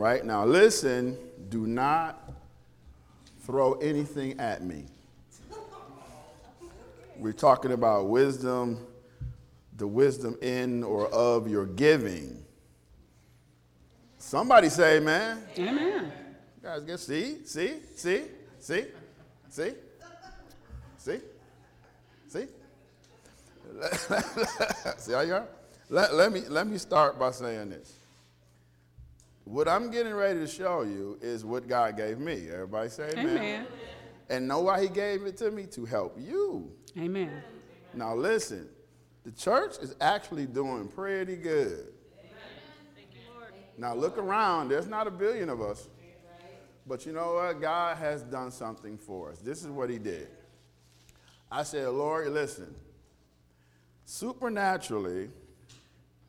Right now, listen, do not throw anything at me. We're talking about wisdom, the wisdom in or of your giving. Somebody say, man. Amen. You guys get see, see, see, see, see, see, see. see how you are? Let, let, me, let me start by saying this. What I'm getting ready to show you is what God gave me. Everybody say amen. Amen. And know why he gave it to me? To help you. Amen. Now listen, the church is actually doing pretty good. Now look around, there's not a billion of us. But you know what? God has done something for us. This is what he did. I said, Lord, listen, supernaturally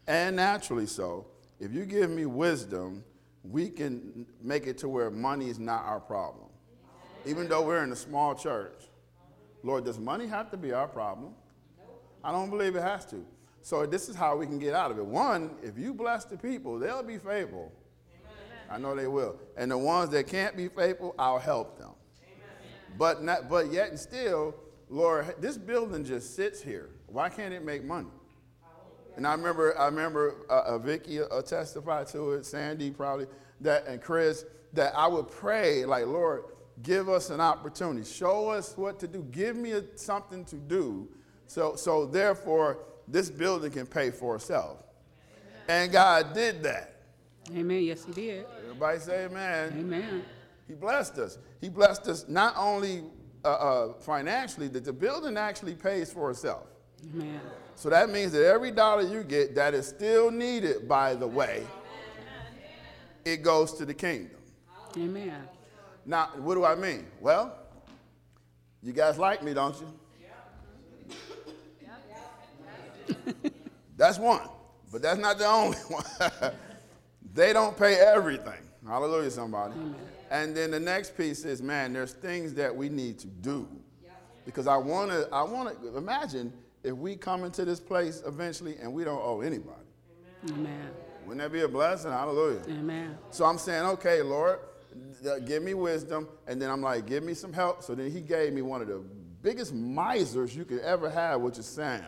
and naturally so, if you give me wisdom, we can make it to where money is not our problem. Even though we're in a small church. Lord, does money have to be our problem? I don't believe it has to. So this is how we can get out of it. One, if you bless the people, they'll be faithful. I know they will. And the ones that can't be faithful, I'll help them. But not, but yet and still, Lord, this building just sits here. Why can't it make money? And I remember, I remember uh, uh, Vicky uh, testified to it, Sandy probably, that, and Chris, that I would pray, like, Lord, give us an opportunity. Show us what to do. Give me a, something to do. So, so therefore, this building can pay for itself. And God did that. Amen. Yes, He did. Everybody say amen. Amen. He blessed us. He blessed us not only uh, uh, financially, that the building actually pays for itself. Amen. So that means that every dollar you get that is still needed, by the way, it goes to the kingdom. Amen. Now, what do I mean? Well, you guys like me, don't you? that's one, but that's not the only one. they don't pay everything. Hallelujah, somebody. And then the next piece is, man, there's things that we need to do. Because I want to, I want to imagine if we come into this place eventually and we don't owe anybody. Amen. Wouldn't that be a blessing? Hallelujah. Amen. So I'm saying, okay, Lord, give me wisdom. And then I'm like, give me some help. So then he gave me one of the biggest misers you could ever have, which is Sam.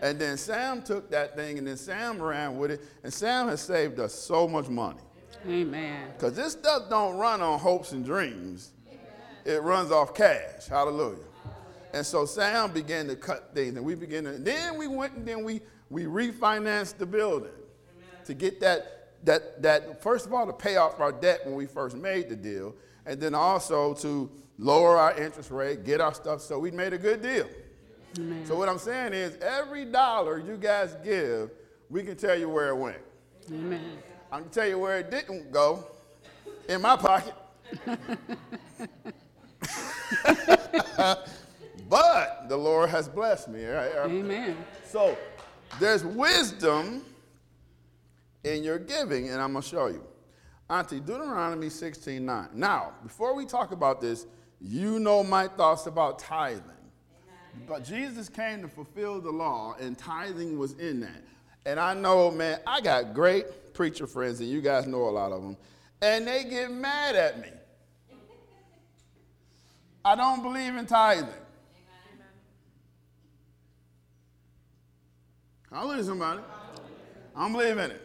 And then Sam took that thing and then Sam ran with it. And Sam has saved us so much money. Amen. Because this stuff don't run on hopes and dreams. It runs off cash. Hallelujah. And so Sam began to cut things, and we began to. Then we went and then we we refinanced the building to get that that that first of all to pay off our debt when we first made the deal, and then also to lower our interest rate, get our stuff. So we made a good deal. Amen. So what I'm saying is, every dollar you guys give, we can tell you where it went. Amen. I can tell you where it didn't go. In my pocket. but the Lord has blessed me. Amen. So there's wisdom in your giving, and I'm going to show you. Auntie, Deuteronomy 16 9. Now, before we talk about this, you know my thoughts about tithing. But Jesus came to fulfill the law, and tithing was in that. And I know, man, I got great preacher friends, and you guys know a lot of them, and they get mad at me. I don't believe in tithing. Hallelujah, somebody. I don't believe in it.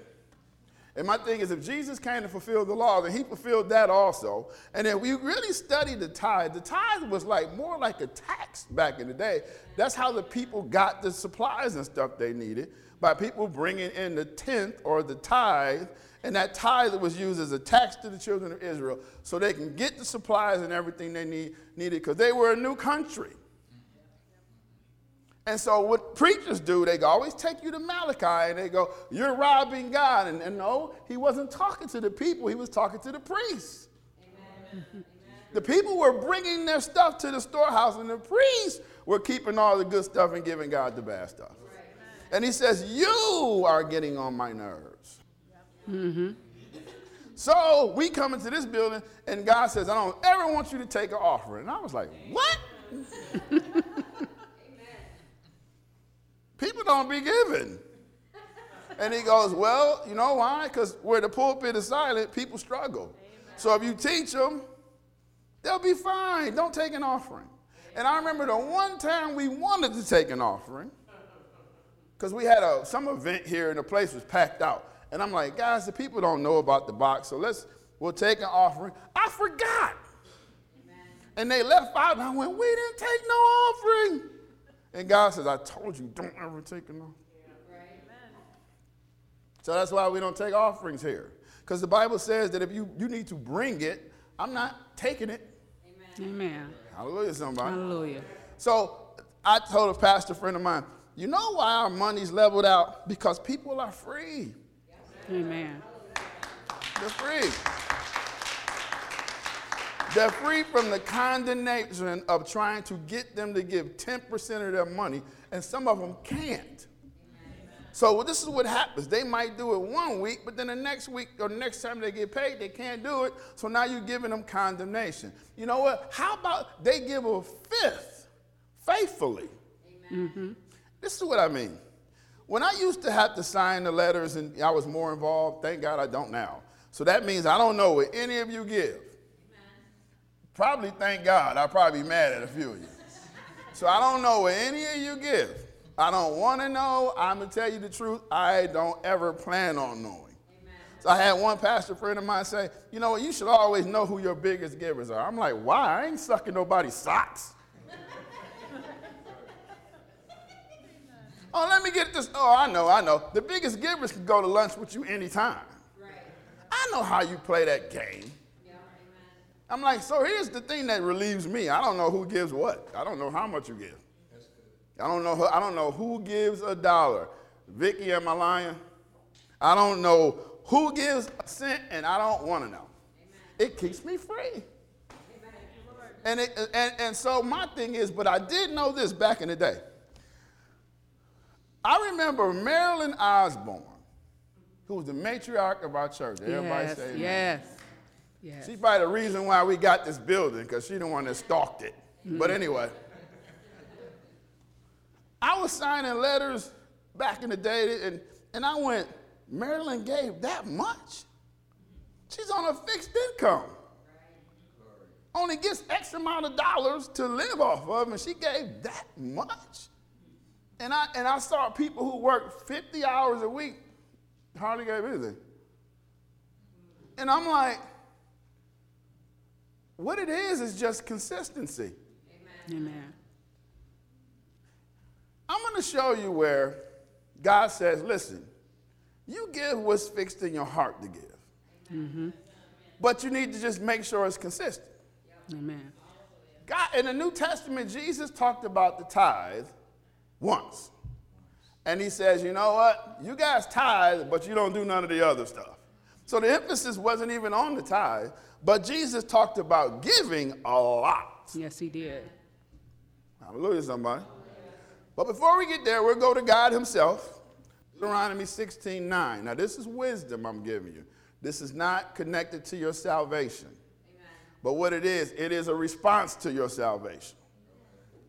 And my thing is, if Jesus came to fulfill the law, then he fulfilled that also. And if we really study the tithe, the tithe was like more like a tax back in the day. That's how the people got the supplies and stuff they needed by people bringing in the tenth or the tithe. And that tithe was used as a tax to the children of Israel so they can get the supplies and everything they need, needed because they were a new country. And so what preachers do, they always take you to Malachi and they go, you're robbing God. And, and no, he wasn't talking to the people, he was talking to the priests. The people were bringing their stuff to the storehouse and the priests were keeping all the good stuff and giving God the bad stuff. And he says, you are getting on my nerves. Mm-hmm. So we come into this building and God says, I don't ever want you to take an offering. And I was like, what? People don't be giving. And he goes, Well, you know why? Because where the pulpit is silent, people struggle. So if you teach them, they'll be fine. Don't take an offering. And I remember the one time we wanted to take an offering, because we had a, some event here and the place was packed out. And I'm like, guys, the people don't know about the box, so let's, we'll take an offering. I forgot. And they left out, and I went, we didn't take no offering. And God says, I told you, don't ever take an offering. So that's why we don't take offerings here. Because the Bible says that if you, you need to bring it, I'm not taking it. Amen. Hallelujah, somebody. Hallelujah. So I told a pastor friend of mine, you know why our money's leveled out? Because people are free. Amen. They're free. They're free from the condemnation of trying to get them to give 10% of their money, and some of them can't. So this is what happens. They might do it one week, but then the next week or the next time they get paid, they can't do it. So now you're giving them condemnation. You know what? How about they give a fifth faithfully? Mm-hmm. This is what I mean. When I used to have to sign the letters and I was more involved, thank God I don't now. So that means I don't know what any of you give. Probably thank God. I'll probably be mad at a few of you. So I don't know what any of you give. I don't want to know. I'm going to tell you the truth. I don't ever plan on knowing. So I had one pastor friend of mine say, you know what, you should always know who your biggest givers are. I'm like, why? I ain't sucking nobody's socks. oh, let me get this. Oh, I know, I know. The biggest givers can go to lunch with you anytime. I know how you play that game. I'm like, so here's the thing that relieves me. I don't know who gives what. I don't know how much you give. I don't know. Who, I don't know who gives a dollar. Vicky, am I lying? I don't know who gives a cent, and I don't want to know. It keeps me free. And, it, and, and so my thing is, but I did know this back in the day. I remember Marilyn Osborne, who was the matriarch of our church. Everybody yes. say amen. yes. Yes. She's probably the reason why we got this building, because she's the one that stalked it. But mm-hmm. anyway, I was signing letters back in the day, and, and I went, Marilyn gave that much? She's on a fixed income. Only gets X amount of dollars to live off of, and she gave that much? And I, and I saw people who work 50 hours a week hardly gave anything. And I'm like, what it is is just consistency. Amen. Amen. I'm going to show you where God says, listen, you give what's fixed in your heart to give. Mhm. But you need to just make sure it's consistent. Amen. God, in the New Testament, Jesus talked about the tithe once. And he says, you know what? You guys tithe, but you don't do none of the other stuff. So the emphasis wasn't even on the tithe, but Jesus talked about giving a lot. Yes, he did. Hallelujah, somebody. But before we get there, we'll go to God Himself. Deuteronomy 16 9. Now, this is wisdom I'm giving you. This is not connected to your salvation. But what it is, it is a response to your salvation.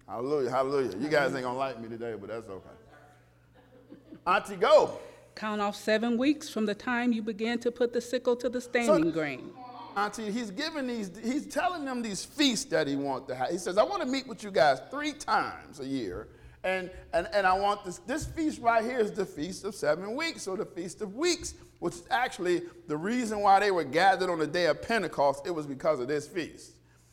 Hallelujah, hallelujah. You guys ain't gonna like me today, but that's okay. Auntie, go. Count off seven weeks from the time you begin to put the sickle to the standing grain. Auntie, he's giving these, he's telling them these feasts that he wants to have. He says, I want to meet with you guys three times a year. And, and, and I want this, this feast right here is the feast of seven weeks, or the feast of weeks, which is actually the reason why they were gathered on the day of Pentecost. It was because of this feast.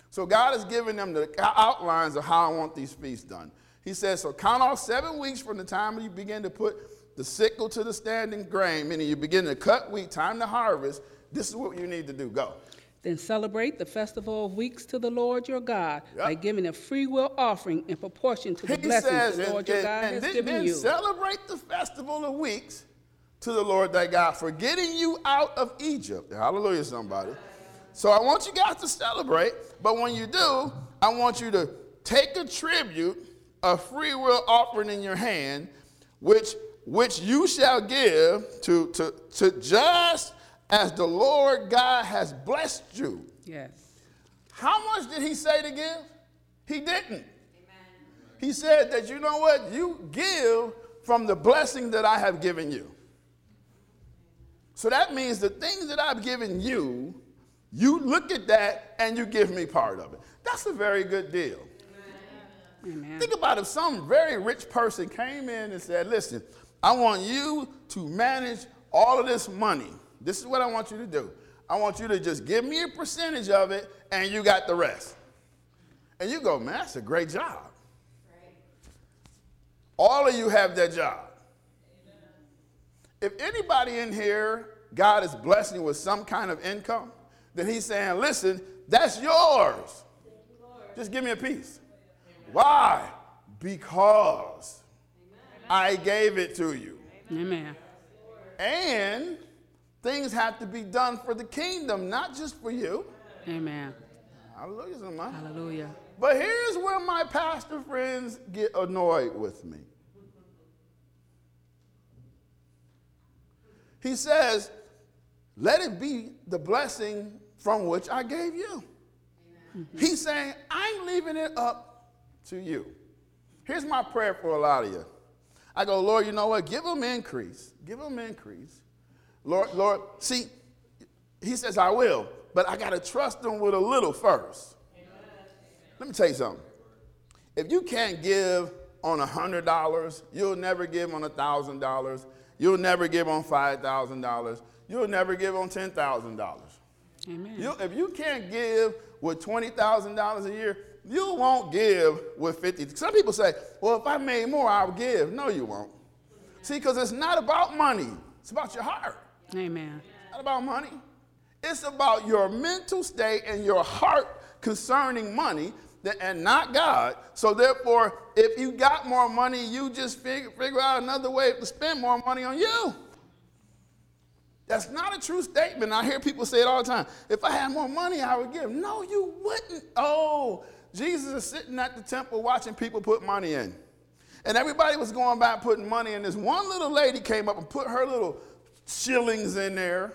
So God is giving them the outlines of how I want these feasts done. He says, so count off seven weeks from the time you begin to put the sickle to the standing grain, meaning you begin to cut wheat, time to harvest. This is what you need to do. Go. Then celebrate the festival of weeks to the Lord your God Yep. by giving a free will offering in proportion to the He blessings says, the and, Lord your and- God and has then, given then you. celebrate the festival of weeks to the Lord thy God for getting you out of Egypt. Hallelujah, somebody. So I want you guys to celebrate, but when you do, I want you to take a tribute, a free will offering in your hand, which which you shall give to, to, to just as the Lord God has blessed you. Yes. How much did he say to give? He didn't. Amen. He said that, you know what? You give from the blessing that I have given you. So that means the things that I've given you, you look at that and you give me part of it. That's a very good deal. Amen. Think about if some very rich person came in and said, Listen, I want you to manage all of this money. This is what I want you to do. I want you to just give me a percentage of it and you got the rest. And you go, Man, that's a great job. All of you have that job. If anybody in here, God is blessing you with some kind of income, then He's saying, Listen, that's yours. Just give me a piece. Why? Because I gave it to you. Amen. And things have to be done for the kingdom, not just for you. Amen. Hallelujah, somebody. Hallelujah. But here's where my pastor friends get annoyed with me. He says, Let it be the blessing from which I gave you. Mm-hmm. He's saying, I'm leaving it up to you. Here's my prayer for a lot of you. I go, Lord, you know what? Give them increase. Give them increase. Lord, Lord, see, he says, I will, but I got to trust them with a little first. Let me tell you something. If you can't give on $100, you'll never give on $1,000. You'll never give on $5,000. You'll never give on $10,000. Amen. You, if you can't give with $20,000 a year, you won't give with 50. Some people say, well, if I made more, I'll give. No, you won't. See, because it's not about money. It's about your heart. Amen. It's not about money. It's about your mental state and your heart concerning money that, and not God. So therefore, if you got more money, you just figure, figure out another way to spend more money on you. That's not a true statement. I hear people say it all the time. If I had more money, I would give. No, you wouldn't. Oh, Jesus is sitting at the temple watching people put money in. And everybody was going by putting money in. This one little lady came up and put her little shillings in there.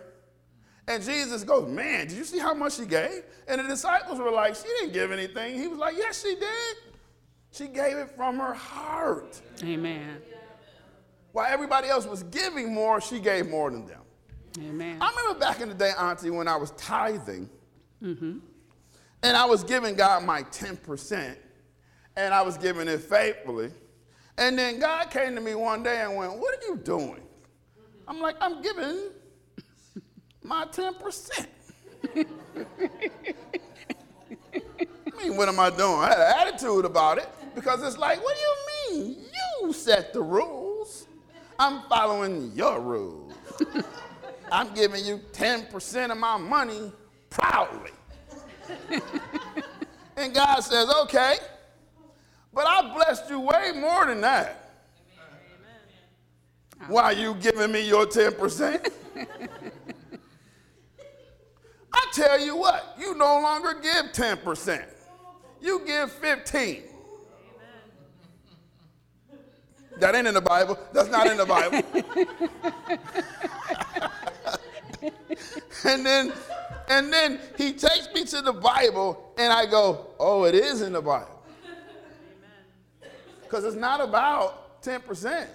And Jesus goes, Man, did you see how much she gave? And the disciples were like, She didn't give anything. He was like, Yes, she did. She gave it from her heart. Amen. While everybody else was giving more, she gave more than them. Amen. I remember back in the day, Auntie, when I was tithing, mm-hmm. And I was giving God my 10%, and I was giving it faithfully. And then God came to me one day and went, What are you doing? I'm like, I'm giving my 10%. I mean, what am I doing? I had an attitude about it because it's like, what do you mean? You set the rules. I'm following your rules. I'm giving you 10% of my money proudly. and God says, okay, but I blessed you way more than that. Why are you giving me your 10%? I tell you what, you no longer give 10%. You give 15. That ain't in the Bible. That's not in the Bible. and then and then he takes me to the Bible and I go, "Oh, it is in the Bible." Cuz it's not about 10%.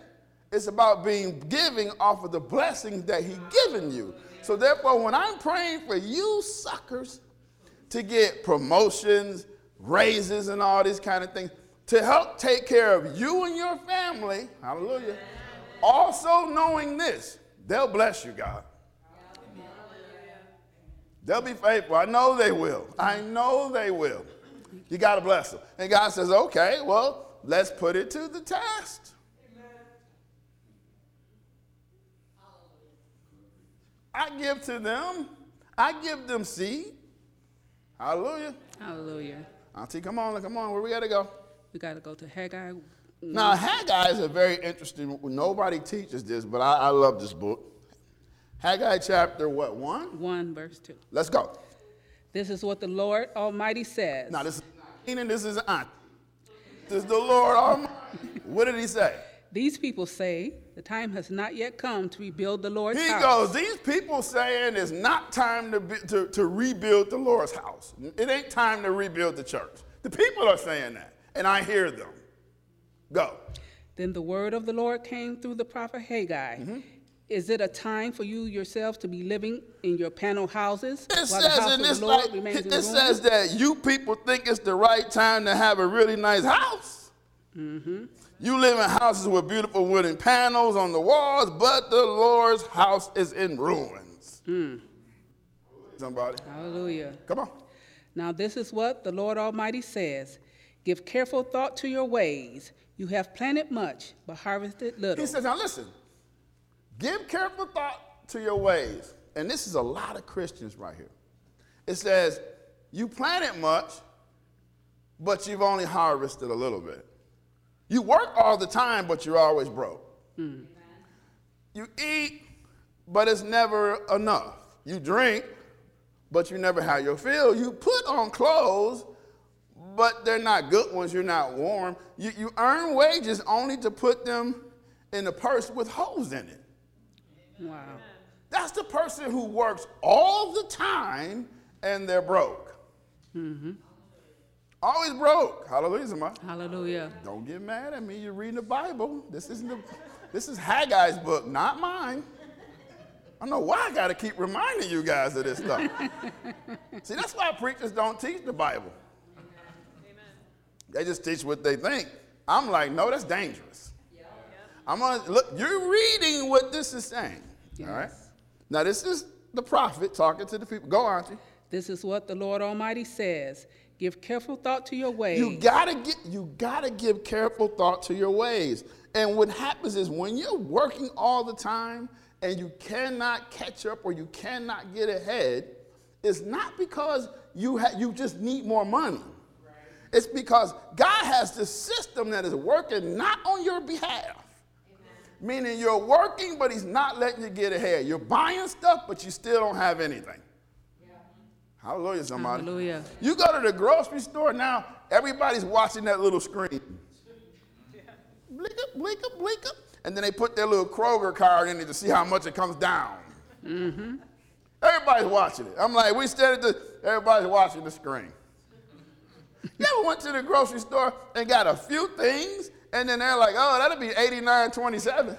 It's about being giving off of the blessings that he given you. So therefore, when I'm praying for you suckers to get promotions, raises, and all these kind of things to help take care of you and your family, hallelujah, also knowing this, they'll bless you, God. They'll be faithful. I know they will. I know they will. You got to bless them. And God says, okay, well, let's put it to the test. I give to them. I give them seed. Hallelujah. Hallelujah. Auntie, come on, come on. Where we got to go? We got to go to Haggai. Now, Haggai is a very interesting. Nobody teaches this, but I, I love this book. Haggai chapter what one? 1, verse 2. Let's go. This is what the Lord Almighty says. Now this is Keenan. This is Aunt. This is the Lord Almighty. What did he say? These people say the time has not yet come to rebuild the Lord's He house. He goes. These people saying it's not time to, be, to to rebuild the Lord's house. It ain't time to rebuild the church. The people are saying that, and I hear them. Go. Then the word of the Lord came through the prophet Haggai. Mm-hmm. Is it a time for you yourselves to be living in your panel houses It says house in of this the Lord like, it says that you people think it's the right time to have a really nice house. Mm-hmm. You live in houses with beautiful wooden panels on the walls, but the Lord's house is in ruins. Mm. Somebody, Hallelujah. come on. Now, this is what the Lord Almighty says Give careful thought to your ways. You have planted much, but harvested little. He says, now listen, give careful thought to your ways. And this is a lot of Christians right here. It says, you planted much, but you've only harvested a little bit. You work all the time, but you're always broke. You eat, but it's never enough. You drink, but you never have your fill. You put on clothes, but they're not good ones. You're not warm. You, you earn wages only to put them in a purse with holes in it. Wow. That's the person who works all the time and they're broke. Mm-hmm. Always broke. Hallelujah, somebody. Hallelujah. Don't get mad at me. You're reading the Bible. This isn't the, this is Haggai's book, not mine. I don't know why I got to keep reminding you guys of this stuff. See, that's why preachers don't teach the Bible. Amen. They just teach what they think. I'm like, no, that's dangerous. I'm gonna look. You're reading what this is saying. All right. Now this is the prophet talking to the people. Go, on, Auntie. This is what the Lord Almighty says. Give careful thought to your ways. You gotta get you gotta give careful thought to your ways. And what happens is when you're working all the time and you cannot catch up or you cannot get ahead, it's not because you ha- you just need more money. It's because God has this system that is working not on your behalf. Meaning you're working, but He's not letting you get ahead. You're buying stuff, but you still don't have anything. Hallelujah, somebody. Hallelujah. You go to the grocery store now, everybody's watching that little screen. Blink up, blink up, blink up. And then they put their little Kroger card in it to see how much it comes down. Mm-hmm. Everybody's watching it. I'm like, we stand at the, everybody's watching the screen. You ever went to the grocery store and got a few things, and then they're like, oh, that'll be 89.27.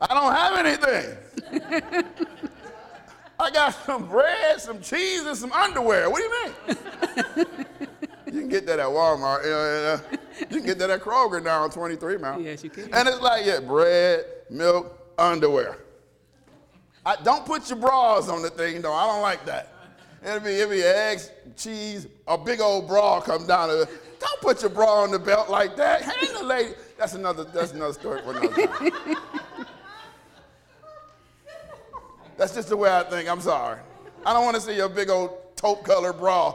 I don't have anything. I got some bread, some cheese, and some underwear. What do you mean? you can get that at Walmart. You, uh, can get that at Kroger now on 23, man. Yes, you can. And it's like, yeah, bread, milk, underwear. I, don't put your bras on the thing, though. I don't like that. It'll be, it'll be eggs, cheese, a big old bra come down. To, don't put your bra on the belt like that. Hang the lady. That's another, that's another story for another time. That's just the way I think. I'm sorry. I don't want to see your big old taupe color bra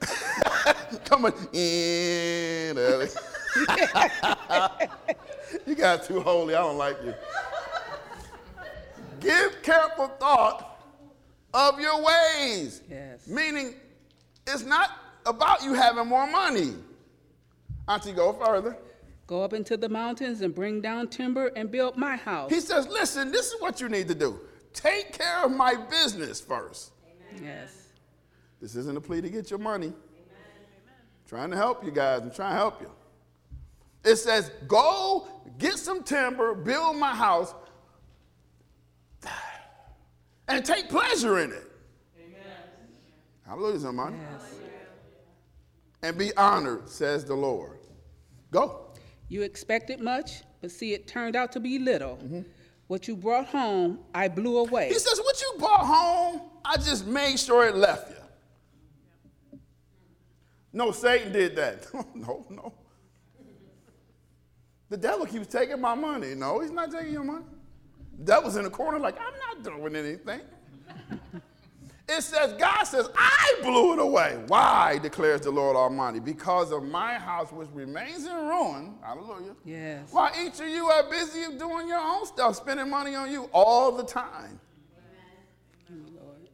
coming in. early. you got too holy. I don't like you. Give careful thought of your ways. Yes. Meaning, it's not about you having more money. Auntie, go further. Go up into the mountains and bring down timber and build my house. He says, listen, this is what you need to do. Take care of my business first. Yes. This isn't a plea to get your money. Trying to help you guys. I'm trying to help you. It says, go get some timber, build my house, and take pleasure in it. Amen. Hallelujah, somebody. Yes. And be honored, says the Lord. Go. You expected much, but see, it turned out to be little. Mm-hmm. What you brought home, I blew away. He says, what you brought home, I just made sure it left you. No, Satan did that. no, no. The devil keeps taking my money. No, he's not taking your money. The devil's in the corner like, I'm not doing anything. It says, God says, I blew it away. Why, declares the Lord Almighty? Because of my house, which remains in ruin. Hallelujah. Yes. While each of you are busy doing your own stuff, spending money on you all the time. Lord.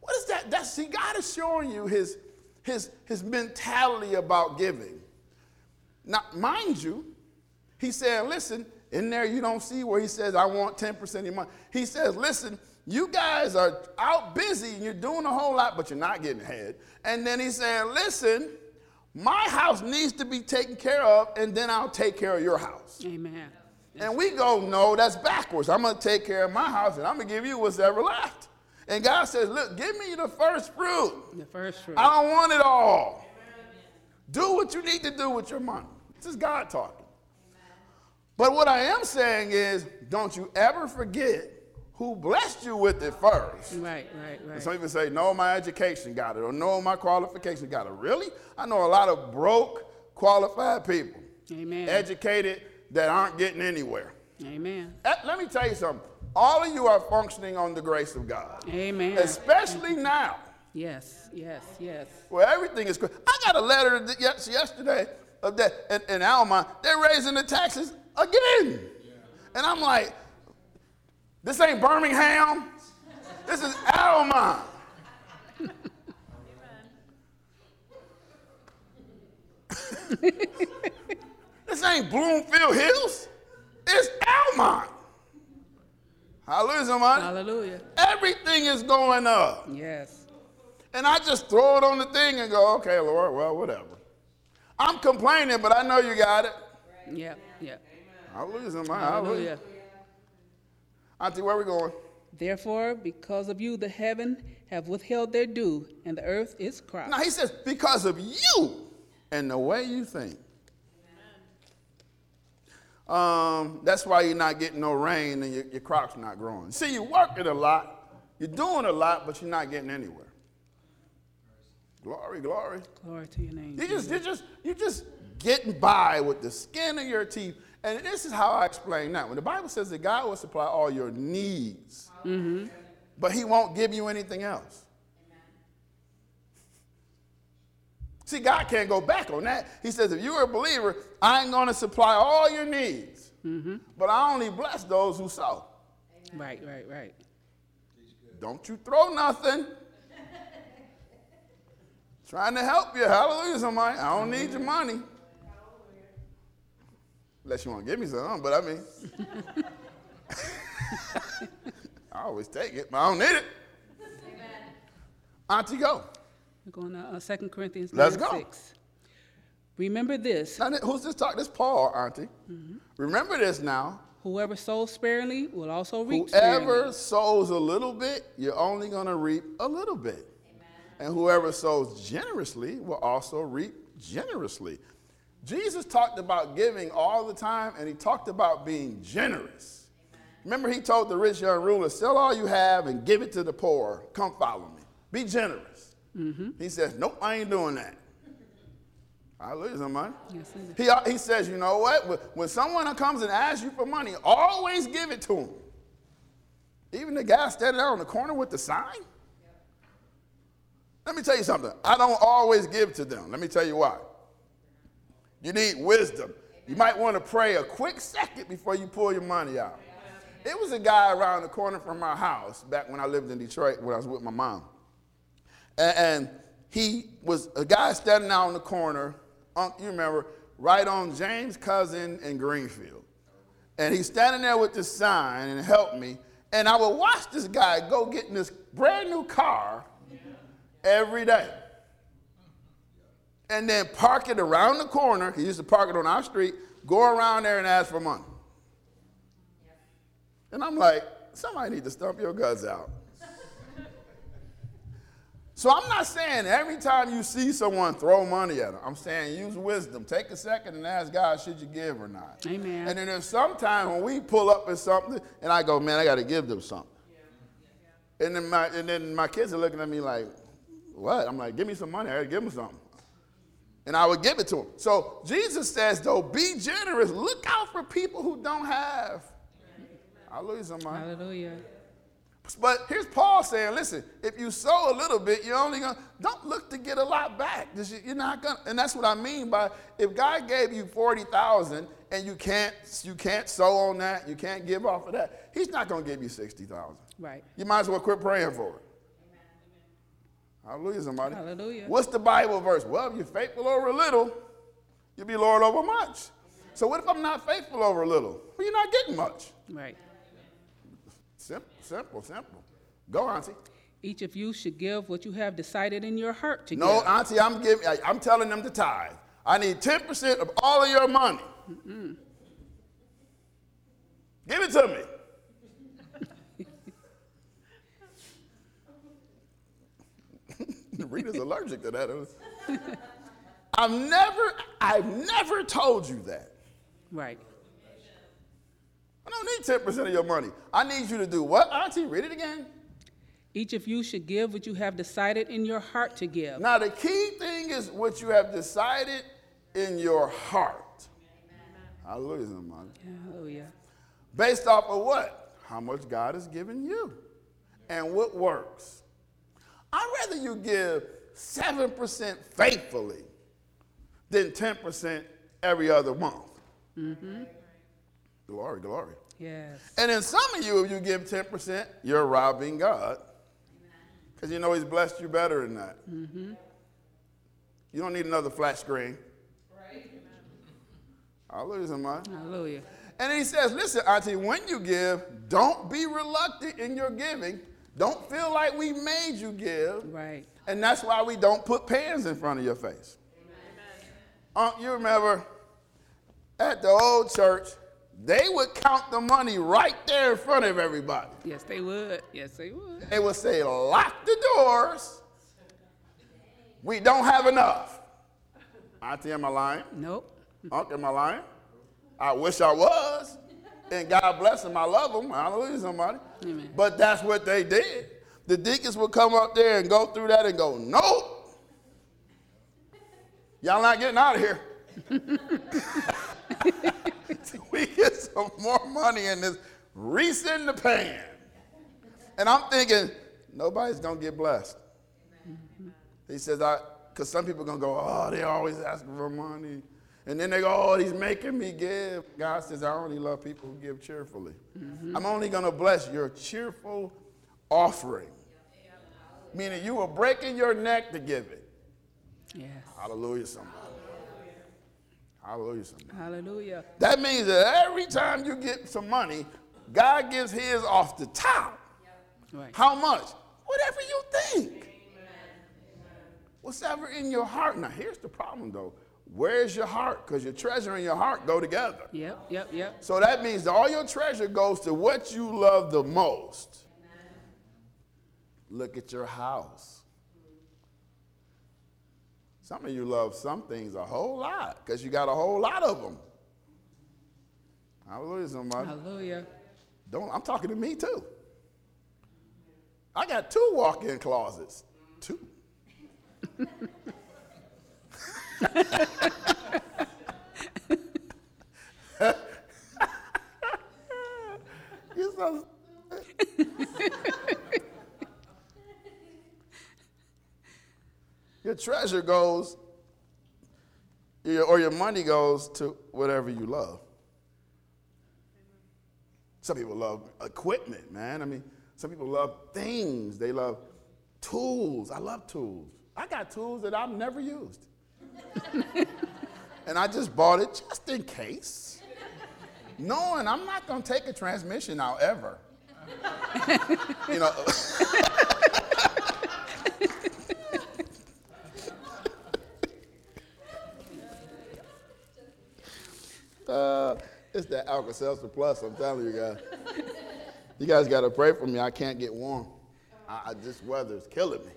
What is that? That's see, God is showing you his his his mentality about giving. Now, mind you, he said, listen, in there you don't see where he says, I want 10% of your money. He says, listen, you guys are out busy and you're doing a whole lot, but you're not getting ahead. And then he said, listen, my house needs to be taken care of, and then I'll take care of your house. Amen. And we go, no, that's backwards. I'm going to take care of my house and I'm going to give you what's ever left. And God says, look, give me the first fruit. The first fruit. I don't want it all. Do what you need to do with your money. This is God talking. But what I am saying is, don't you ever forget who blessed you with it first. Right, right, right. And some people say, no, my education got it, or no, my qualification got it. Really? I know a lot of broke, qualified people, Amen. educated, that aren't getting anywhere. Amen. Eh, Let me tell you something. All of you are functioning on the grace of God, Amen. especially now Yes, yes, yes. where everything is. Good. I got a letter yesterday of that in, in Alma. They're raising the taxes again, and I'm like, this ain't Birmingham. This is Alma. this ain't Bloomfield Hills. It's Almont. Hallelujah, somebody. Hallelujah. Everything is going up. Yes. And I just throw it on the thing and go, okay, Lord, well, whatever. I'm complaining, but I know you got it. Yep, yep. Hallelujah, somebody. Hallelujah. Hallelujah. Auntie, where we going? Therefore, because of you, the heaven have withheld their due, and the earth is cropped. Now, he says, because of you and the way you think. Um, that's why you're not getting no rain and your, your crops not growing. See, you're working a lot, you're doing a lot, but you're not getting anywhere. Glory, glory. Glory to your name. You just, you just, you just getting by with the skin of your teeth. And this is how I explain that. When the Bible says that God will supply all your needs, mm-hmm. but He won't give you anything else. See, God can't go back on that. He says, if you're a believer, I ain't going to supply all your needs, mm-hmm. but I only bless those who sow. Right, right, right. Don't you throw nothing. Trying to help you. Hallelujah, somebody. I don't need your money. Unless you want to give me some, but I mean, I always take it, but I don't need it. Auntie, go. We're going to uh, 2 Corinthians Let's go. 6. Remember this Now, who's this talk? This Paul, Auntie. Remember this now. whoever sows sparingly will also reap sparingly. Whoever sparingly. sows a little bit, you're only going to reap a little bit. And whoever sows generously will also reap generously. Jesus talked about giving all the time, and he talked about being generous. Remember, he told the rich young ruler, Sell all you have and give it to the poor. Come follow me. Be generous. Mm-hmm. He says, Nope, I ain't doing that. Hallelujah, somebody. Yes, it is. He, uh, he says, you know what? When- someone comes and asks you for money, always give it to them. Even the guy standing there on the corner with the sign. Let me tell you something. I don't always give to them. Let me tell you why. You need wisdom. You might want to pray a quick second before you pull your money out. It was a guy around the corner from my house back when I lived in Detroit when I was with my mom. And he was a guy standing out on the corner, you remember, right on James Couzens and Greenfield. And he's standing there with this sign and help me. And I would watch this guy go get in this brand new car every day. And then park it around the corner. He used to park it on our street, go around there and ask for money. And I'm like, somebody need to stump your guts out. So I'm not saying every time you see someone throw money at them. I'm saying use wisdom. Take a second and ask God, should you give or not? Amen. And then there's sometimes when we pull up in something and I go, man, I got to give them something. And then my and then my kids are looking at me like, what? I'm like, give me some money. I got to give them something. And I would give it to him. So Jesus says, though, be generous. Look out for people who don't have. Hallelujah, somebody. Hallelujah. But here's Paul saying, listen, if you sow a little bit, you're only gonna don't look to get a lot back. You're not gonna, and that's what I mean by if God gave you forty thousand and you can't you can't sow on that, you can't give off of that. He's not gonna give you sixty thousand. Right. You might as well quit praying for it. Hallelujah, somebody. Hallelujah. What's the Bible verse? Well, if you're faithful over a little, you'll be Lord over much. So what if I'm not faithful over a little? Well, you're not getting much. Right. Simple, simple, simple. Go, Auntie. Each of you should give what you have decided in your heart to No, give. No, Auntie, I'm giving. I- I'm telling them to tithe. I need 10% of all of your money. Give it to me. Rita's allergic to that. I've never, I've never told you that. Right. I don't need 10% of your money. I need you to do what, Auntie? Read it again. Each of you should give what you have decided in your heart to give. Now, the key thing is what you have decided in your heart. Hallelujah, somebody. Hallelujah. Based off of what? How much God has given you and what works. I'd rather you give 7% faithfully than 10% every other month. Mm-hmm. Glory, glory. Yes. And then some of you, if you give 10%, you're robbing God. Because you know He's blessed you better than that. Mm-hmm. You don't need another flat screen. Right. Hallelujah, somebody. Hallelujah. And he says, listen, Auntie, when you give, don't be reluctant in your giving. Don't feel like we made you give. Right. And that's why we don't put pans in front of your face. Um, you remember at the old church, they would count the money right there in front of everybody. Yes, they would. Yes, they would. They would say, lock the doors. We don't have enough. Auntie, am I lying? Nope. Uncle, am I lying? I wish I was. And God bless them. I love them. Hallelujah, somebody. Amen. But that's what they did. The deacons would come up there and go through that and go, nope. Y'all not getting out of here. we get some more money in this reese in the pan. And I'm thinking, nobody's going to get blessed. He says, I, because some people are going to go, oh, they're always asking for money. And then they go, oh, he's making me give. God says, I only love people who give cheerfully. Mm-hmm. I'm only going to bless your cheerful offering. Meaning you were breaking your neck to give it. Yes. Hallelujah, somebody. Hallelujah, somebody. Hallelujah. That means that every time you get some money, God gives his off the top. Right. How much? Whatever you think. What's ever in your heart. Now, here's the problem, though. Where's your heart? Because your treasure and your heart go together. Yep, yep, yep. So that means that all your treasure goes to what you love the most. Look at your house. Some of you love some things a whole lot because you got a whole lot of them. Hallelujah, somebody. Hallelujah. Don't, I'm talking to me too. I got two walk in closets. Two. you so your treasure goes, or your money goes to whatever you love. Some people love equipment, man. I mean, some people love things. They love tools. I love tools. I got tools that I've never used. and I just bought it just in case, knowing I'm not going to take a transmission out ever. you know. uh, it's that Alka Seltzer Plus, I'm telling you guys. You guys got to pray for me. I can't get warm. I, I, this weather is killing me.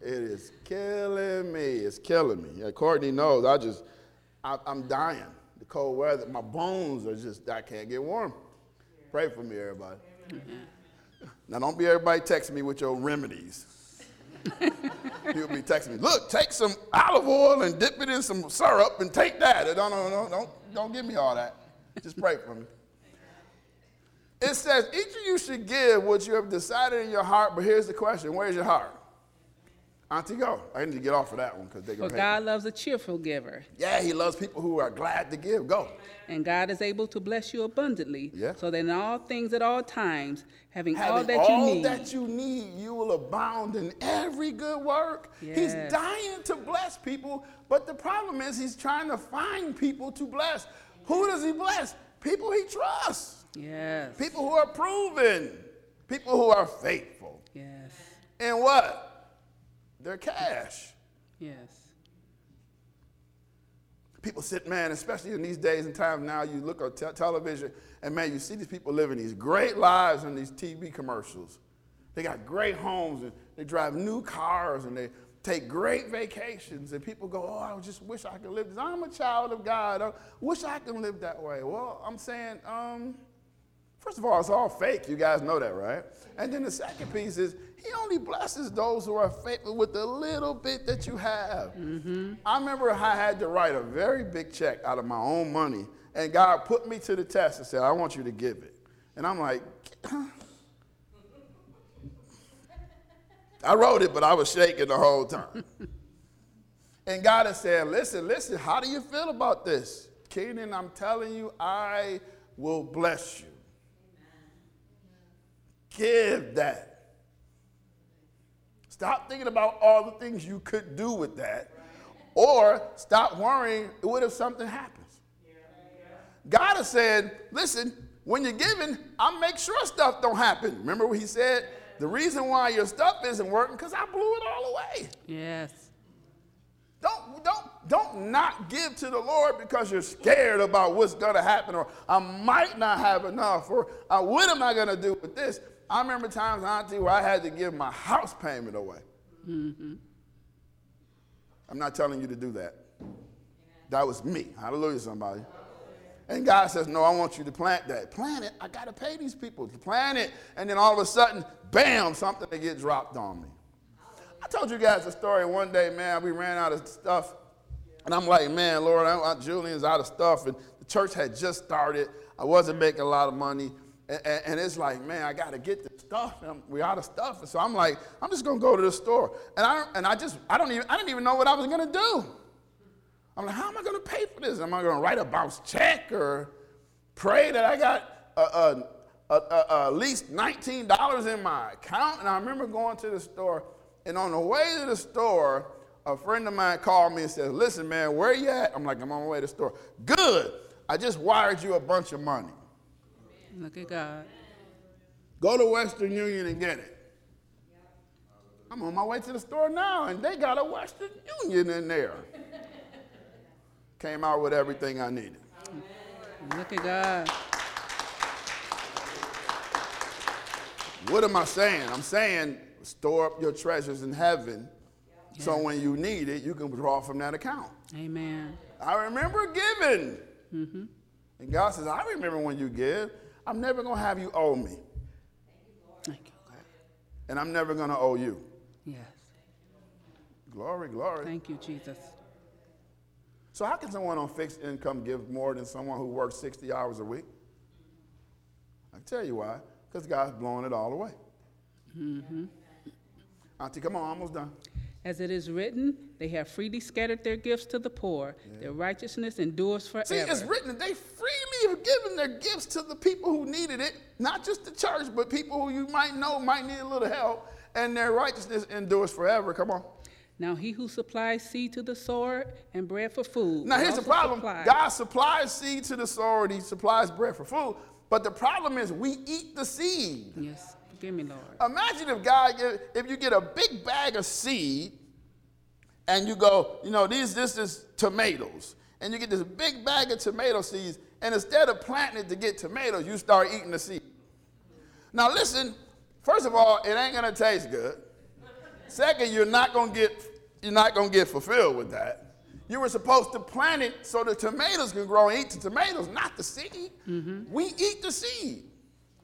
It is killing me. It's killing me. Yeah, Courtney knows. I just, I, am dying. The cold weather, my bones are just, I can't get warm. Pray for me, everybody. Now, don't be everybody texting me with your remedies. You'll be texting me, look, take some olive oil and dip it in some syrup and take that. Don't, don't, don't, don't, don't give me all that. Just pray for me. It says each of you should give what you have decided in your heart, but here's the question where's your heart? Auntie, go. I need to get off of that one because they're going to God me. loves a cheerful giver. Yeah, He loves people who are glad to give. Go. And God is able to bless you abundantly. Yeah. So that in all things at all times, having, having all that all you need. All that you need, you will abound in every good work. Yes. He's dying to bless people, but the problem is He's trying to find people to bless. Who does He bless? People He trusts. Yes. People who are proven. People who are faithful. Yes. And what? Their cash. Yes. people sit, man, especially in these days and times now, you look at te- television and man, you see these people living these great lives in these TV commercials. They got great homes and they drive new cars and they take great vacations. And people go, oh, I just wish I could live this. I'm a child of God. I wish I could live that way. Well, I'm saying, um, first of all, it's all fake. You guys know that, right? And then the second piece is he only blesses those who are faithful with the little bit that you have. Mm-hmm. I remember I had to write a very big check out of my own money, and God put me to the test and said, I want you to give it. And I'm like, I wrote it, but I was shaking the whole time. and God has said, Listen, listen, how do you feel about this? Keenan, I'm telling you, I will bless you. Give that. Stop thinking about all the things you could do with that. Or stop worrying, what if something happens? God has said, listen, when you're giving, I'll make sure stuff don't happen. Remember what he said? The reason why your stuff isn't working, because I blew it all away. Yes. Don't, don't, don't not give to the Lord because you're scared about what's going to happen, or I might not have enough, or uh, what am I going to do with this? I remember times, Auntie, where I had to give my house payment away. Mm-hmm. I'm not telling you to do that. That was me. Hallelujah, somebody. And God says, No, I want you to plant that. Plant it. I got to pay these people to plant it. And then all of a sudden, bam, something to get dropped on me. I told you guys a story one day, man. We ran out of stuff. And I'm like, man, Lord, I, I, Julian's out of stuff. And the church had just started. I wasn't making a lot of money. And, and, it's like, man, I got to get this stuff. And we're out of stuff. And so I'm like, I'm just going to go to the store. And I, and I just, I don't even, I didn't even know what I was going to do. I'm like, how am I going to pay for this? Am I going to write a bounce check or pray that I got a, a, a, at least $19 in my account? And I remember going to the store. And on the way to the store, a friend of mine called me and said, listen, man, where you at? I'm like, I'm on my way to the store. Good. I just wired you a bunch of money. Look at God. Go to Western Union and get it. I'm on my way to the store now, and they got a Western Union in there. Came out with everything I needed. Look at God. What am I saying? I'm saying store up your treasures in heaven yeah. so when you need it, you can draw from that account. Amen. I remember giving. Mm-hmm. And God says, I remember when you give. I'm never going to have you owe me. Thank you, God. And I'm never going to owe you. Yes. Glory, glory. Thank you, Jesus. So, how can someone on fixed income give more than someone who works 60 hours a week? I tell you why. Because God's blowing it all away. Mm-hmm. Auntie, come on, almost done. As it is written, they have freely scattered their gifts to the poor. Yeah. Their righteousness endures forever. See, it's written they freely have given their gifts to the people who needed it, not just the church, but people who you might know might need a little help, and their righteousness endures forever. Come on. Now he who supplies seed to the sower and bread for food. Now here's the problem. God supplies seed to the sower and he supplies bread for food. But the problem is we eat the seed. Yes. Give me, Lord. Imagine if God, if you get a big bag of seed and you go, you know, these, this is tomatoes. And you get this big bag of tomato seeds, and instead of planting it to get tomatoes, you start eating the seed. Now, listen, first of all, it ain't gonna taste good. Second, you're not gonna get, you're not gonna get fulfilled with that. You were supposed to plant it so the tomatoes can grow and eat the tomatoes, not the seed. Mm-hmm. We eat the seed.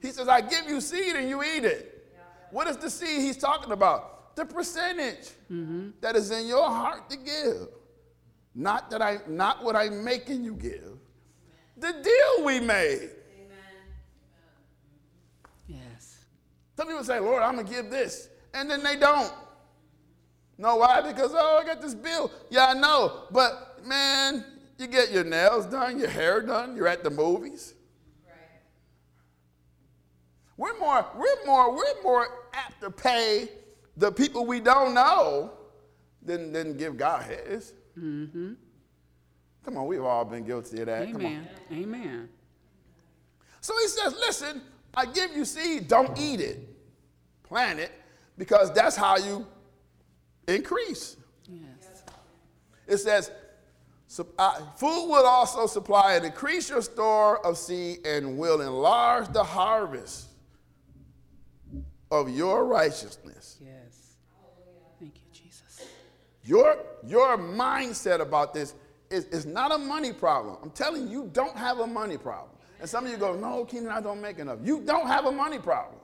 He says, I give you seed and you eat it. Yeah. What is the seed he's talking about? The percentage mm-hmm. that is in your heart to give. Not that I not what I'm making you give. The deal we made. Amen. Yes. Some people say, Lord, I'm gonna give this. And then they don't. Know why? Because oh, I got this bill. Yeah, I know. But man, you get your nails done, your hair done, you're at the movies. We're more, we're more, we're more apt to pay the people we don't know than give God his. Mm-hmm. Come on, we've all been guilty of that. Amen. Amen. So he says, listen, I give you seed, don't eat it. Plant it, because that's how you increase. Yes. It says, food will also supply and increase your store of seed and will enlarge the harvest of your righteousness. Yes. Thank you, Jesus. Your, your mindset about this is, is not a money problem. I'm telling you, you don't have a money problem. And some of you go, no, Keenan, I don't make enough. You don't have a money problem.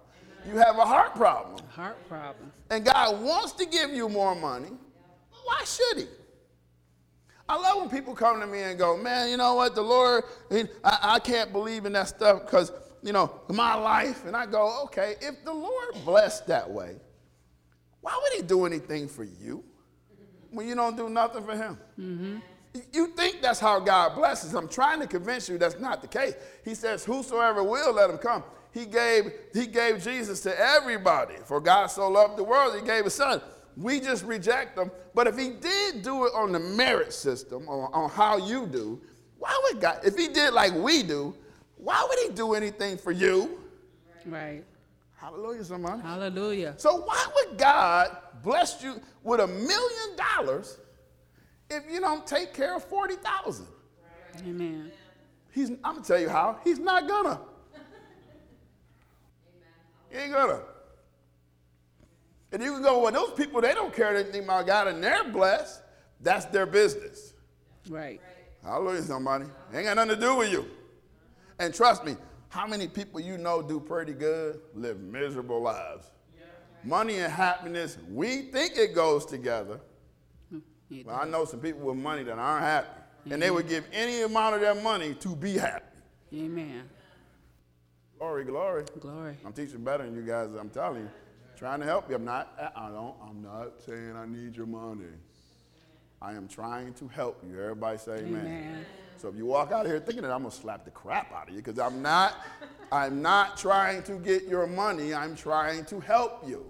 You have a heart problem. Heart problem. And God wants to give you more money. Why should He? I love when people come to me and go, man, you know what, the Lord, I, I can't believe in that stuff because, you know, my life. And I go, okay, if the Lord blessed that way, why would He do anything for you when you don't do nothing for Him? Mm-hmm. You think that's how God blesses. I'm trying to convince you that's not the case. He says, Whosoever will, let him come. He gave, he gave Jesus to everybody. For God so loved the world, he gave his son. We just reject them. But if he did do it on the merit system, on, on how you do, why would God, if he did like we do, why would he do anything for you? Right. Hallelujah, somebody. Hallelujah. So why would God bless you with a million dollars if you don't take care of 40,000? Amen. He's, I'm gonna tell you how. He's not gonna. He ain't gonna. And you can go, well, those people, they don't care anything about God and they're blessed. That's their business. Right. Hallelujah, somebody. Ain't got nothing to do with you. And trust me, how many people you know do pretty good live miserable lives? Money and happiness, we think it goes together. But I know some people with money that aren't happy. And they would give any amount of their money to be happy. Amen. Glory, glory. Glory. I'm teaching better than you guys, I'm telling you. Trying to help you. I'm not I don't I'm not saying I need your money. I am trying to help you. Everybody say amen. Amen. So if you walk out of here thinking that I'm gonna slap the crap out of you, because I'm not, I'm not trying to get your money, I'm trying to help you.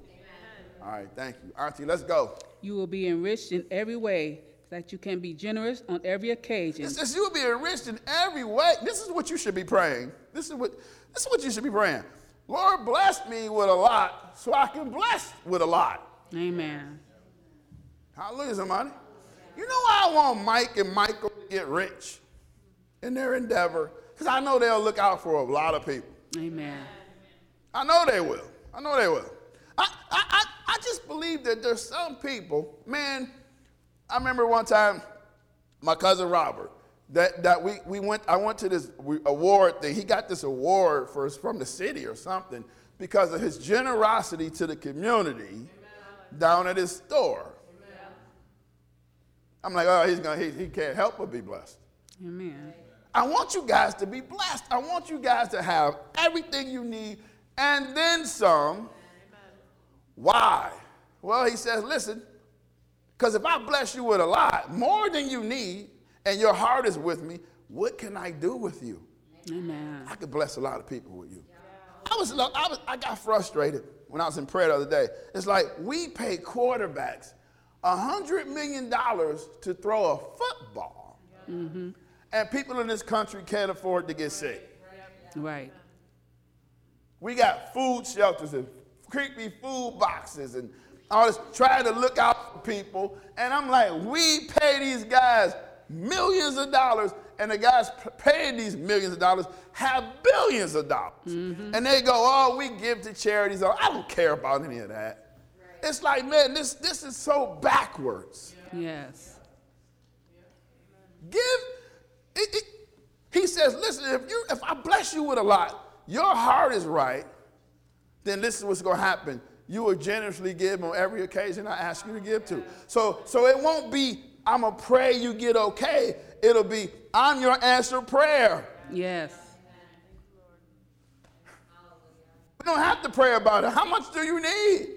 All right, thank you. Auntie, let's go. You will be enriched in every way that you can be generous on every occasion. It says you will be enriched in every way. This is what you should be praying. This is what this is what you should be praying. Lord, bless me with a lot so I can bless with a lot. Amen. Hallelujah, somebody. You know why I want Mike and Michael to get rich in their endeavor? Because I know they'll look out for a lot of people. Amen. I know they will. I know they will. I, I, I, I just believe that there's some people, man. I remember one time, my cousin Robert, that, that we, we went, I went to this award thing. He got this award for, from the city or something because of his generosity to the community down at his store. I'm like, oh, he's gonna, he, he can't help but be blessed. Amen. I want you guys to be blessed. I want you guys to have everything you need and then some. Why? Well, he says, listen, because if I bless you with a lot, more than you need, and your heart is with me, what can I do with you? Amen. I could bless a lot of people with you. I was, I was, I got frustrated when I was in prayer the other day. It's like we pay quarterbacks a hundred million dollars to throw a football, mm-hmm. and people in this country can't afford to get sick. Right. We got food shelters and creepy food boxes and all this trying to look out for people. And I'm like, we pay these guys millions of dollars, and the guys paying these millions of dollars have billions of dollars. Mm-hmm. And they go, oh, we give to charities. Oh, I don't care about any of that. It's like, man, this, this is so backwards. Yes. Give, it, it- he says, listen, if, you, if I bless you with a lot, your heart is right, then this is what's going to happen. You will generously give on every occasion I ask you to give to. So, so it won't be, I'm going to pray you get okay. It'll be, I'm your answered prayer. Yes. We don't have to pray about it. How much do you need?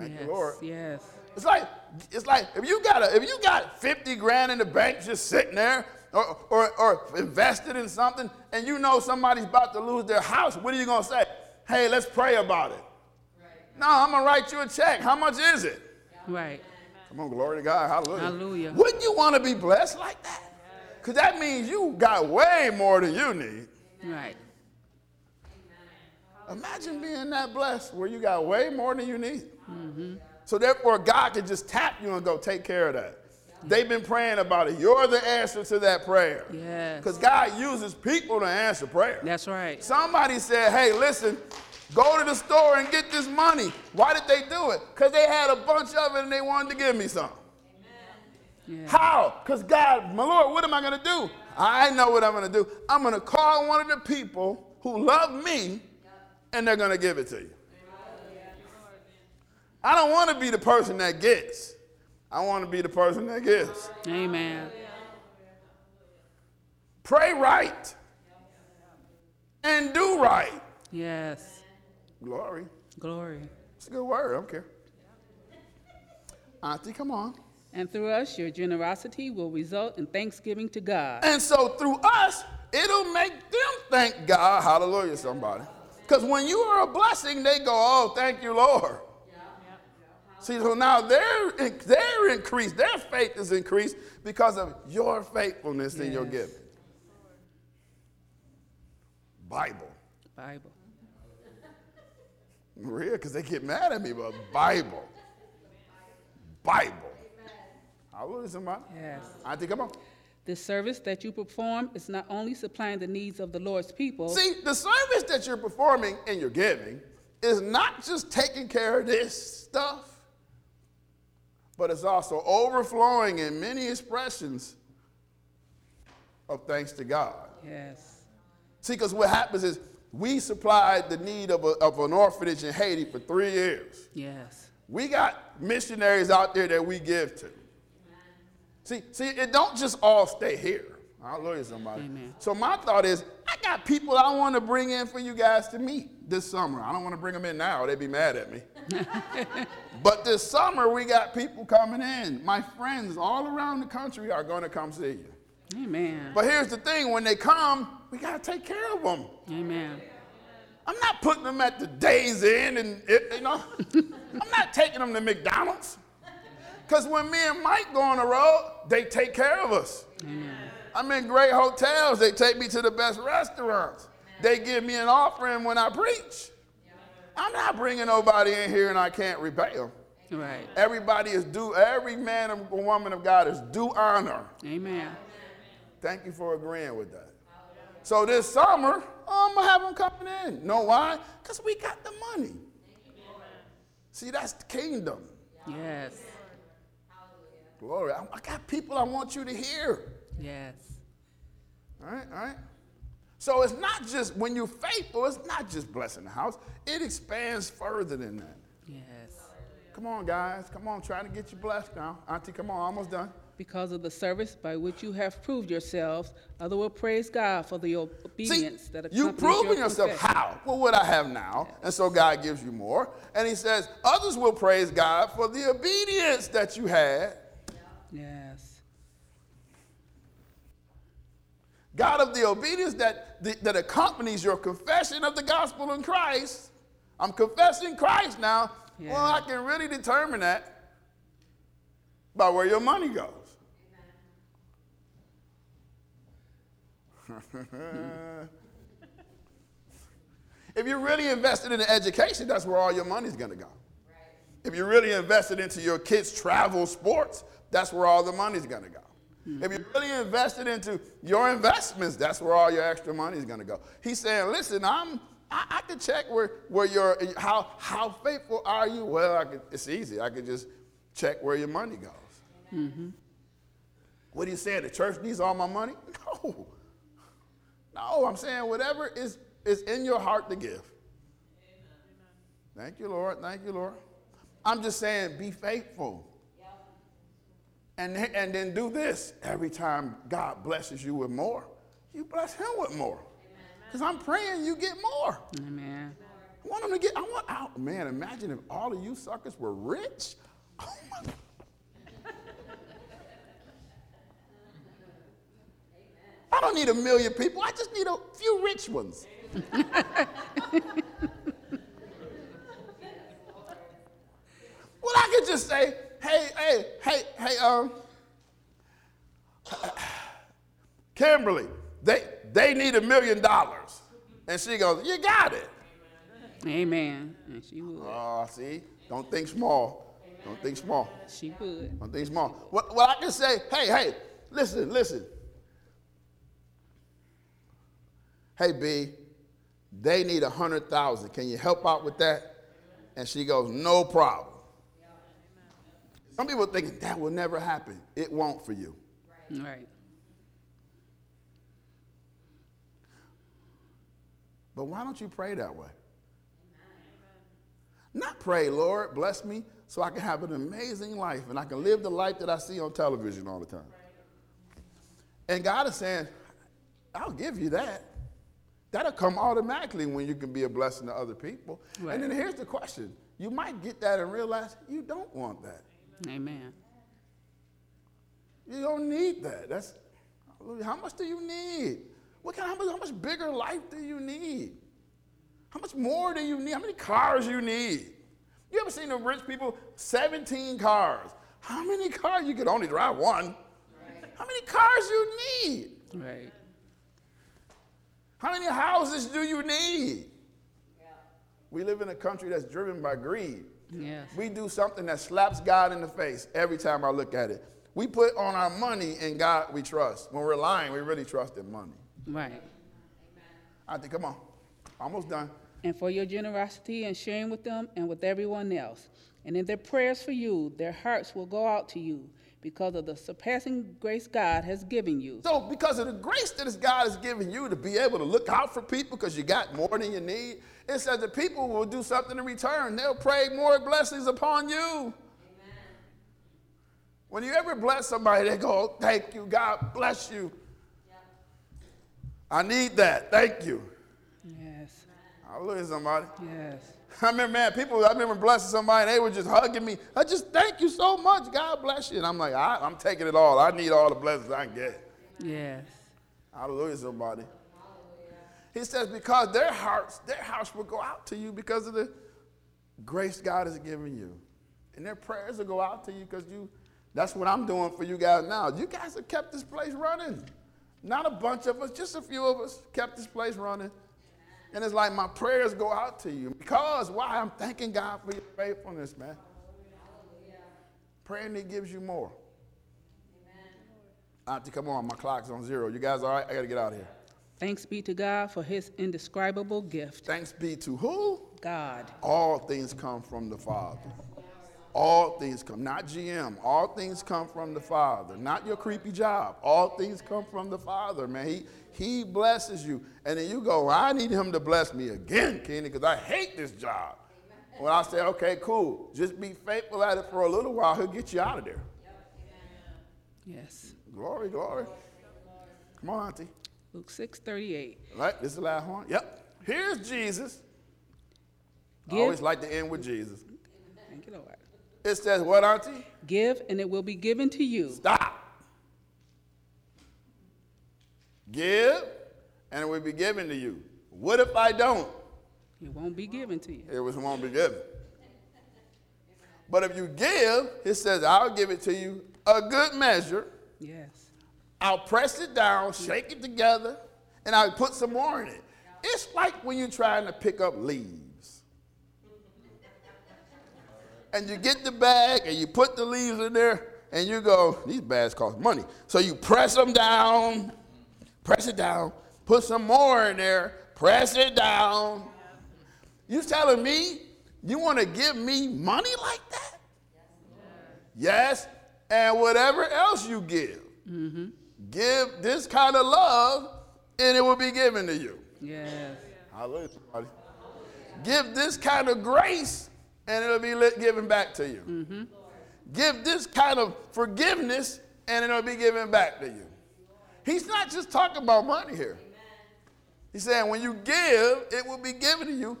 Thank yes. you, Lord. Yes. It's like it's like if you got a, if you got 50 grand in the bank just sitting there or, or, or invested in something and you know somebody's about to lose their house, what are you gonna say? Hey, let's pray about it. No, I'm gonna write you a check. How much is it? Right. Come on, glory to God. Hallelujah. Hallelujah. Wouldn't you want to be blessed like that? Because that means you got way more than you need. Right. Imagine being that blessed where you got way more than you need. So therefore, God could just tap you and go take care of that. They've been praying about it. You're the answer to that prayer. Yes. Because God uses people to answer prayer. That's right. Somebody said, hey, listen, go to the store and get this money. Why did they do it? Because they had a bunch of it and they wanted to give me some. Yeah. How? Because God, my Lord, what am I going to do? I know what I'm going to do. I'm going to call one of the people who love me and they're going to give it to you. I don't want to be the person that gets. I want to be the person that gives. Amen. Pray right and do right. Yes. Glory. Glory. It's a good word. I don't care. Auntie, come on. And through us, your generosity will result in thanksgiving to God. And so through us, it'll make them thank God. Hallelujah, somebody. Because when you are a blessing, they go, oh, thank you, Lord. See, so now they're, they're increased, their faith is increased because of your faithfulness in your giving. Bible. Bible. Maria, because they get mad at me, but Bible. Bible. Hallelujah, somebody. Yes. Auntie, come on. This service that you perform is not only supplying the needs of the Lord's people, See, the service that you're performing and you're giving is not just taking care of this stuff, but it's also overflowing in many expressions of thanks to God. yes. See, because what happens is we supplied the need of, a, of an orphanage in Haiti for three years. Yes. We got missionaries out there that we give to. See, see, it don't just all stay here. Hallelujah, somebody. Amen. So my thought is, I got people I want to bring in for you guys to meet this summer. I don't want to bring them in now; they'd be mad at me. but this summer, we got people coming in. My friends all around the country are going to come see you. Amen. But here's the thing: when they come, we got to take care of them. Amen. I'm not putting them at the Days Inn and, it- you know, I'm not taking them to McDonald's. Because when me and Mike go on the road, they take care of us. Amen. I'm in great hotels. They take me to the best restaurants. They give me an offering when I preach. I'm not bringing nobody in here and I can't repay them. Right. Everybody is due, every man and woman of God is due honor. Amen. Thank you for agreeing with that. So this summer, I'm gonna have them coming in. Know why? Because we got the money. See, that's the kingdom. Yes. Glory. I, I got people I want you to hear. Yes. All right, all right. So it's not just when you're faithful, it's not just blessing the house. It expands further than that. Yes. Come on, guys. Come on, trying to get you blessed now. Auntie, come on, almost done. Because of the service by which you have proved yourselves, other will praise God for the obedience See, that you accompanies proving your yourself confession. how? Well, what I have now. And so God gives you more. And he says, others will praise God for the obedience that you had. Yes. God of the obedience that, that accompanies your confession of the gospel in Christ. I'm confessing Christ now. Well, I can really determine that by where your money goes. if you're really invested in education, that's where all your money's going to go. If you're really invested into your kids' travel sports, that's where all the money's going to go. If you're really invested into your investments, that's where all your extra money is going to go. He's saying, listen, I'm, I, I can check where, where your, how, how faithful are you? Well, I could, it's easy. I could just check where your money goes. Mm-hmm. What are you saying? The church needs all my money? No. No, I'm saying whatever is, is in your heart to give. Thank you, Lord. Thank you, Lord. I'm just saying, be faithful. And, and then do this. Every time God blesses you with more, you bless him with more. Because I'm praying you get more. Amen. I want them to get, I want, oh, man, imagine if all of you suckers were rich. Oh my I don't need a million people. I just need a few rich ones. well, I could just say, hey, hey, hey, hey, um, Kimberly, they, they need a million dollars. And she goes, you got it. Amen. And she would. Oh, see, don't think small. Don't think small. She would. Don't think small. What, what I can say, hey, hey, listen, listen. Hey, B, they need a hundred thousand. Can you help out with that? And she goes, no problem. Some people are thinking that will never happen. It won't for you. Right. But why don't you pray that way? Not pray, Lord, bless me so I can have an amazing life and I can live the life that I see on television all the time. And God is saying, I'll give you that. That'll come automatically when you can be a blessing to other people. Right. And then here's the question you might get that and realize you don't want that. Amen. You don't need that. That's how much do you need? What kind? How much, how much bigger life do you need? How much more do you need? How many cars you need? You ever seen the rich people? 17 cars. How many cars? You could only drive one. How many cars you need? Right. How many houses do you need? Yeah. We live in a country that's driven by greed. Yes. We do something that slaps God in the face every time I look at it. We put on our money in God we trust. When we're lying, we really trust in money. Right. I think, come on, almost done. And for your generosity and sharing with them and with everyone else. And in their prayers for you, their hearts will go out to you because of the surpassing grace God has given you. So, because of the grace that God has given you to be able to look out for people because you got more than you need, it says the people will do something in return. They'll pray more blessings upon you. Amen. When you ever bless somebody, they go, Thank you, God bless you. I need that. Thank you. Yes. Hallelujah, somebody. Yes. I remember, man, people, I remember blessing somebody, and they were just hugging me. I just thank you so much. God bless you. And I'm like, I, I'm taking it all. I need all the blessings I can get. Yes. Hallelujah, somebody. He says, because their hearts, their hearts will go out to you because of the grace God has given you. And their prayers will go out to you because you, that's what I'm doing for you guys now. You guys have kept this place running. Not a bunch of us, just a few of us kept this place running. And it's like my prayers go out to you because why? I'm thanking God for your faithfulness, man. Praying He gives you more. i Auntie, come on, my clock's on zero. You guys all right? I got to get out of here. Thanks be to God for his indescribable gift. Thanks be to who? God. All things come from the Father. All things come, not GM. All things come from the Father, not your creepy job. All things come from the Father, man. He, he blesses you. And then you go, I need him to bless me again, Kenny, because I hate this job. Well, I say, okay, cool. Just be faithful at it for a little while. He'll get you out of there. Yes. Glory, glory. Come on, Auntie. Luke 6 38. Right, this is the last one. Yep. Here's Jesus. I always like to end with Jesus. Thank you, Lord. It says, what, Auntie? Give, and it will be given to you. Stop. Give, and it will be given to you. What if I don't? It won't be given to you. It was won't be given. But if you give, it says, I'll give it to you a good measure. Yes. I'll press it down, shake it together, and I'll put some more in it. It's like when you're trying to pick up leaves. And you get the bag and you put the leaves in there and you go, these bags cost money. So you press them down, press it down, put some more in there, press it down. You telling me you want to give me money like that? Yes, and whatever else you give. Mm-hmm. Give this kind of love, and it will be given to you. Yes. Hallelujah, somebody. Give this kind of grace, and it'll be given back to you. Mm-hmm. Give this kind of forgiveness, and it'll be given back to you. He's not just talking about money here. He's saying when you give, it will be given to you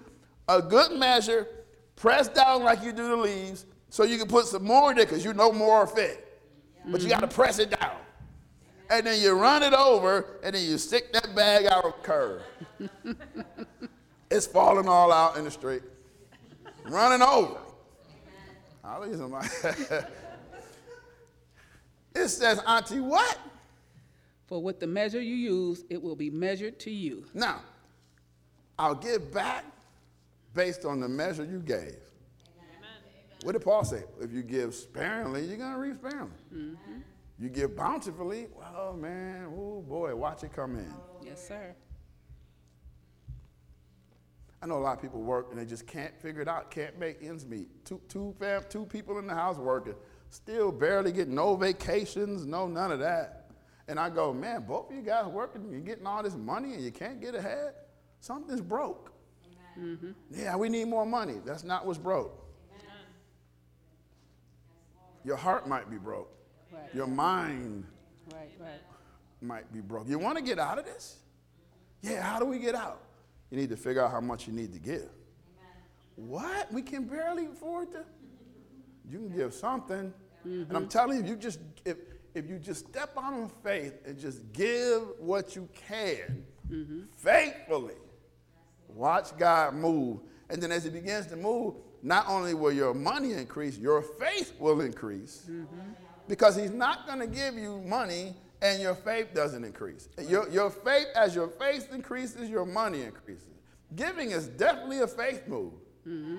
a good measure, pressed down like you do the leaves, so you can put some more in there because you know more fit. But you got to press it down. And then you run it over, and then you stick that bag out of the curb. it's falling all out in the street. Running over. Hallelujah, somebody. it says, Auntie, what? For with the measure you use, it will be measured to you. Now, I'll give back based on the measure you gave. What did Paul say? If you give sparingly, you're going to reap sparingly. Mm-hmm. You give bountifully, well, man, oh boy, watch it come in. Yes, sir. I know a lot of people work and they just can't figure it out, can't make ends meet. Two, two, fam, two people in the house working, still barely get no vacations, no none of that. And I go, man, both of you guys working, you're getting all this money and you can't get ahead. Something's broke. Mm-hmm. Yeah, we need more money. That's not what's broke. Your heart might be broke. Right. Your mind Right, right. might be broke. You want to get out of this? Yeah, how do we get out? You need to figure out how much you need to give. What? We can barely afford to? You can give something. And I'm mm-hmm. telling you, you just if if you just step out on faith and just give what you can mm-hmm. faithfully, watch God move. And then as He begins to move, not only will your money increase, your faith will increase. Mm-hmm. Because He's not going to give you money and your faith doesn't increase. Your, your faith, as your faith increases, your money increases. Giving is definitely a faith move. Mm-hmm.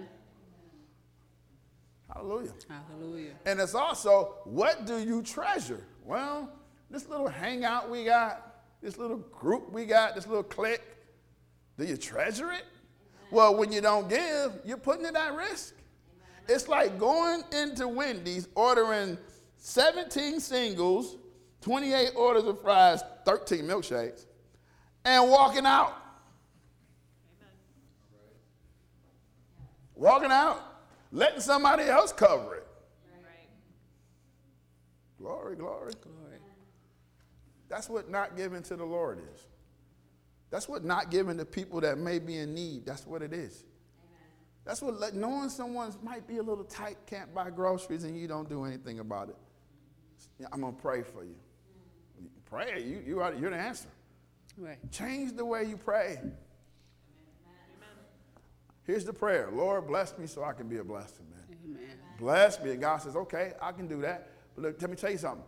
Hallelujah. Hallelujah. And it's also, what do you treasure? Well, this little hangout we got, this little group we got, this little clique, do you treasure it? Well, when you don't give, you're putting it at risk. It's like going into Wendy's, ordering 17 singles, 28 orders of fries, 13 milkshakes, and walking out. Walking out, letting somebody else cover it. Glory, glory. Glory. That's what not giving to the Lord is. That's what not giving to people that may be in need. That's what it is. That's what knowing someone might be a little tight, can't buy groceries, and you don't do anything about it. Yeah, I'm gonna pray for you. Pray. You, you are, you're the answer. Right. Change the way you pray. Here's the prayer Lord, bless me so I can be a blessing, man. Amen. Bless me. And God says, okay, I can do that. But look, let me tell you something.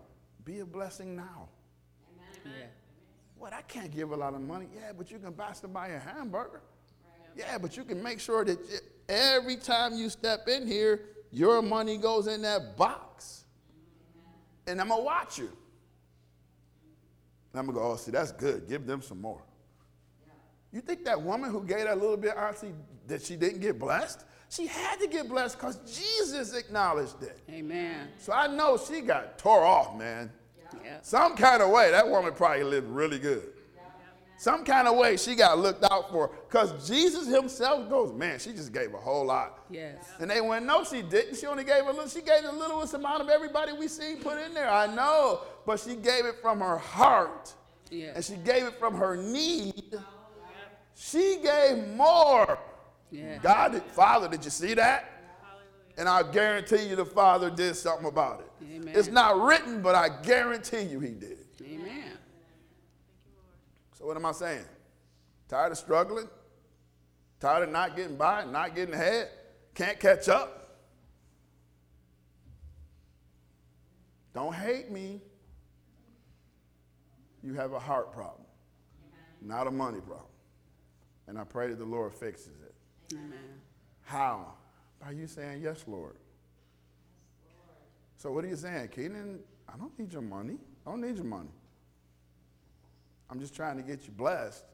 Be a blessing now. Yeah. What? I can't give a lot of money. Yeah, but you can buy somebody a hamburger. Yeah, but you can make sure that every time you step in here, your money goes in that box. And I'm going to watch you. And I'm going to go, oh, see, that's good. Give them some more. You think that woman who gave that little bit, auntie, that she didn't get blessed? She had to get blessed because Jesus acknowledged it. Amen. So I know she got tore off, man. Yeah. Some kind of way, that woman probably lived really good. Some kind of way she got looked out for. Because Jesus himself goes, man, she just gave a whole lot. Yes. And they went, no, she didn't. She only gave a little. She gave the littlest amount of everybody we seen put in there. I know. But she gave it from her heart. Yes. And she gave it from her need. She gave more. Yeah. God, did- Father, did you see that? And I guarantee you the Father did something about it. Amen. It's not written, but I guarantee you he did. So what am I saying? Tired of struggling? Tired of not getting by, not getting ahead? Can't catch up? Don't hate me. You have a heart problem, not a money problem. And I pray that the Lord fixes it. Amen. How? By you saying, Yes, Lord. So what are you saying, Keenan? I don't need your money. I don't need your money. I'm just trying to get you blessed,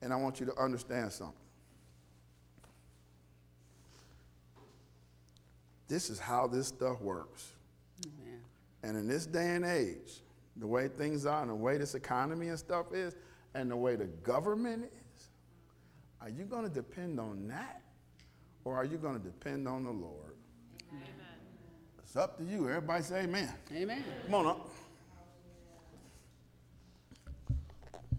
and I want you to understand something. This is how this stuff works. Amen. And in this day and age, the way things are and the way this economy and stuff is, and the way the government is, are you going to depend on that or are you going to depend on the Lord? It's up to you. Everybody say amen. Amen. Come on up.